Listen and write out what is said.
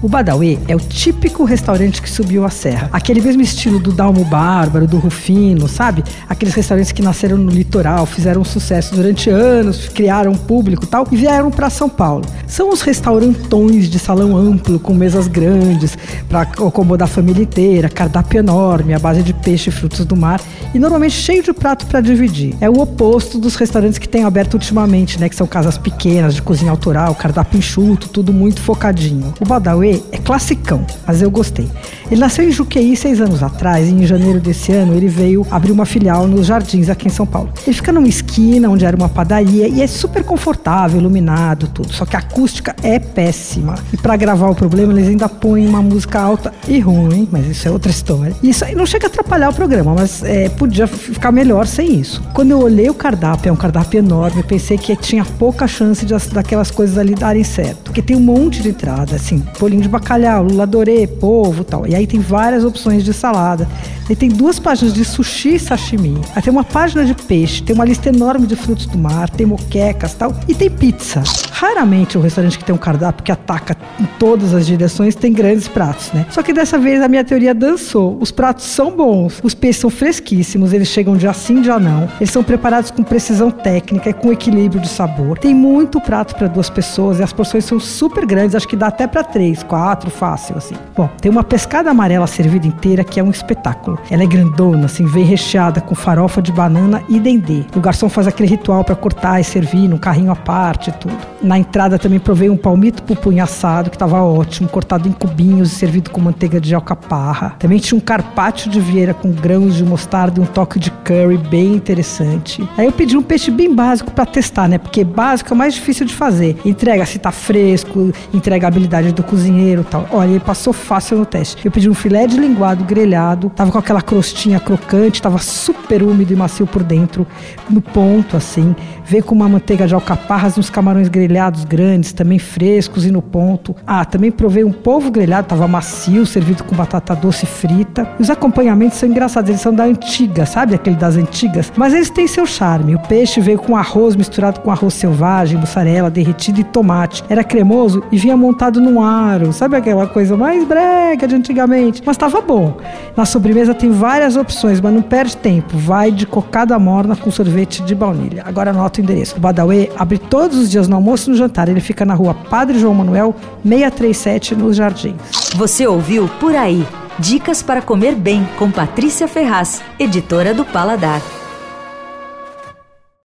O Badawi é o típico restaurante que subiu a serra. Aquele mesmo estilo do Dalmo Bárbaro, do Rufino, sabe? Aqueles restaurantes que nasceram no litoral, fizeram sucesso durante anos, criaram público e tal, e vieram para São Paulo. São os restaurantões de salão amplo, com mesas grandes, para acomodar a família inteira, cardápio enorme, à base de peixe e frutos do mar, e normalmente cheio de prato para dividir. É o oposto dos restaurantes que têm aberto ultimamente, né? Que são casas pequenas, de cozinha autoral, cardápio enxuto, tudo muito focadinho. O Badawi é classicão, mas eu gostei. Ele nasceu em Juqueí seis anos atrás e em janeiro desse ano ele veio abrir uma filial nos Jardins aqui em São Paulo. Ele fica numa esquina onde era uma padaria e é super confortável, iluminado, tudo. Só que a acústica é péssima. E para gravar o problema eles ainda põem uma música alta e ruim, mas isso é outra história. Isso aí não chega a atrapalhar o programa, mas é, podia ficar melhor sem isso. Quando eu olhei o cardápio, é um cardápio enorme, pensei que tinha pouca chance de, daquelas coisas ali darem certo. Porque tem um monte de entrada, assim, bolinho de bacalhau, lula dorê, polvo tal. E aí tem várias opções de salada. E tem duas páginas de sushi e sashimi. Aí tem uma página de peixe, tem uma lista enorme de frutos do mar, tem moquecas tal. E tem pizza. Raramente um restaurante que tem um cardápio que ataca em todas as direções tem grandes pratos, né? Só que dessa vez a minha teoria dançou. Os pratos são bons, os peixes são fresquíssimos, eles chegam dia sim, dia não. Eles são preparados com precisão técnica e com equilíbrio de sabor. Tem muito prato para duas pessoas e as porções são super grandes, acho que dá até para três, quatro, fácil assim. Bom, tem uma pescada amarela servida inteira que é um espetáculo. Ela é grandona, assim, vem recheada com farofa de banana e dendê. O garçom faz aquele ritual para cortar e servir num carrinho à parte e tudo. Na entrada também provei um palmito pupunha assado que estava ótimo, cortado em cubinhos e servido com manteiga de alcaparra. Também tinha um carpaccio de vieira com grãos de mostarda e um toque de curry bem interessante. Aí eu pedi um peixe bem básico para testar, né? Porque básico é mais difícil de fazer. Entrega se tá fresco, entrega a habilidade do cozinheiro, tal. Olha, ele passou fácil no teste. Eu pedi um filé de linguado grelhado, tava com aquela crostinha crocante, tava super úmido e macio por dentro, no ponto assim. Veio com uma manteiga de alcaparras e uns camarões grelhados grandes, também frescos e no ponto. Ah, também provei um polvo grelhado, tava macio, servido com batata doce frita. Os acompanhamentos são engraçados, eles são da antiga, sabe? Aquele das antigas. Mas eles têm seu charme. O peixe veio com arroz misturado com arroz selvagem, mussarela derretida e tomate. Era cremoso e vinha montado num aro. Sabe aquela coisa mais brega de antigamente? Mas tava bom. Na sobremesa tem várias opções, mas não perde tempo. Vai de cocada morna com sorvete de baunilha. Agora anota o endereço. O Badawi abre todos os dias no almoço e no jantar. Ele fica na rua Padre João Manuel, 637, nos Jardins. Você ouviu Por Aí. Dicas para comer bem com Patrícia Ferraz, editora do Paladar.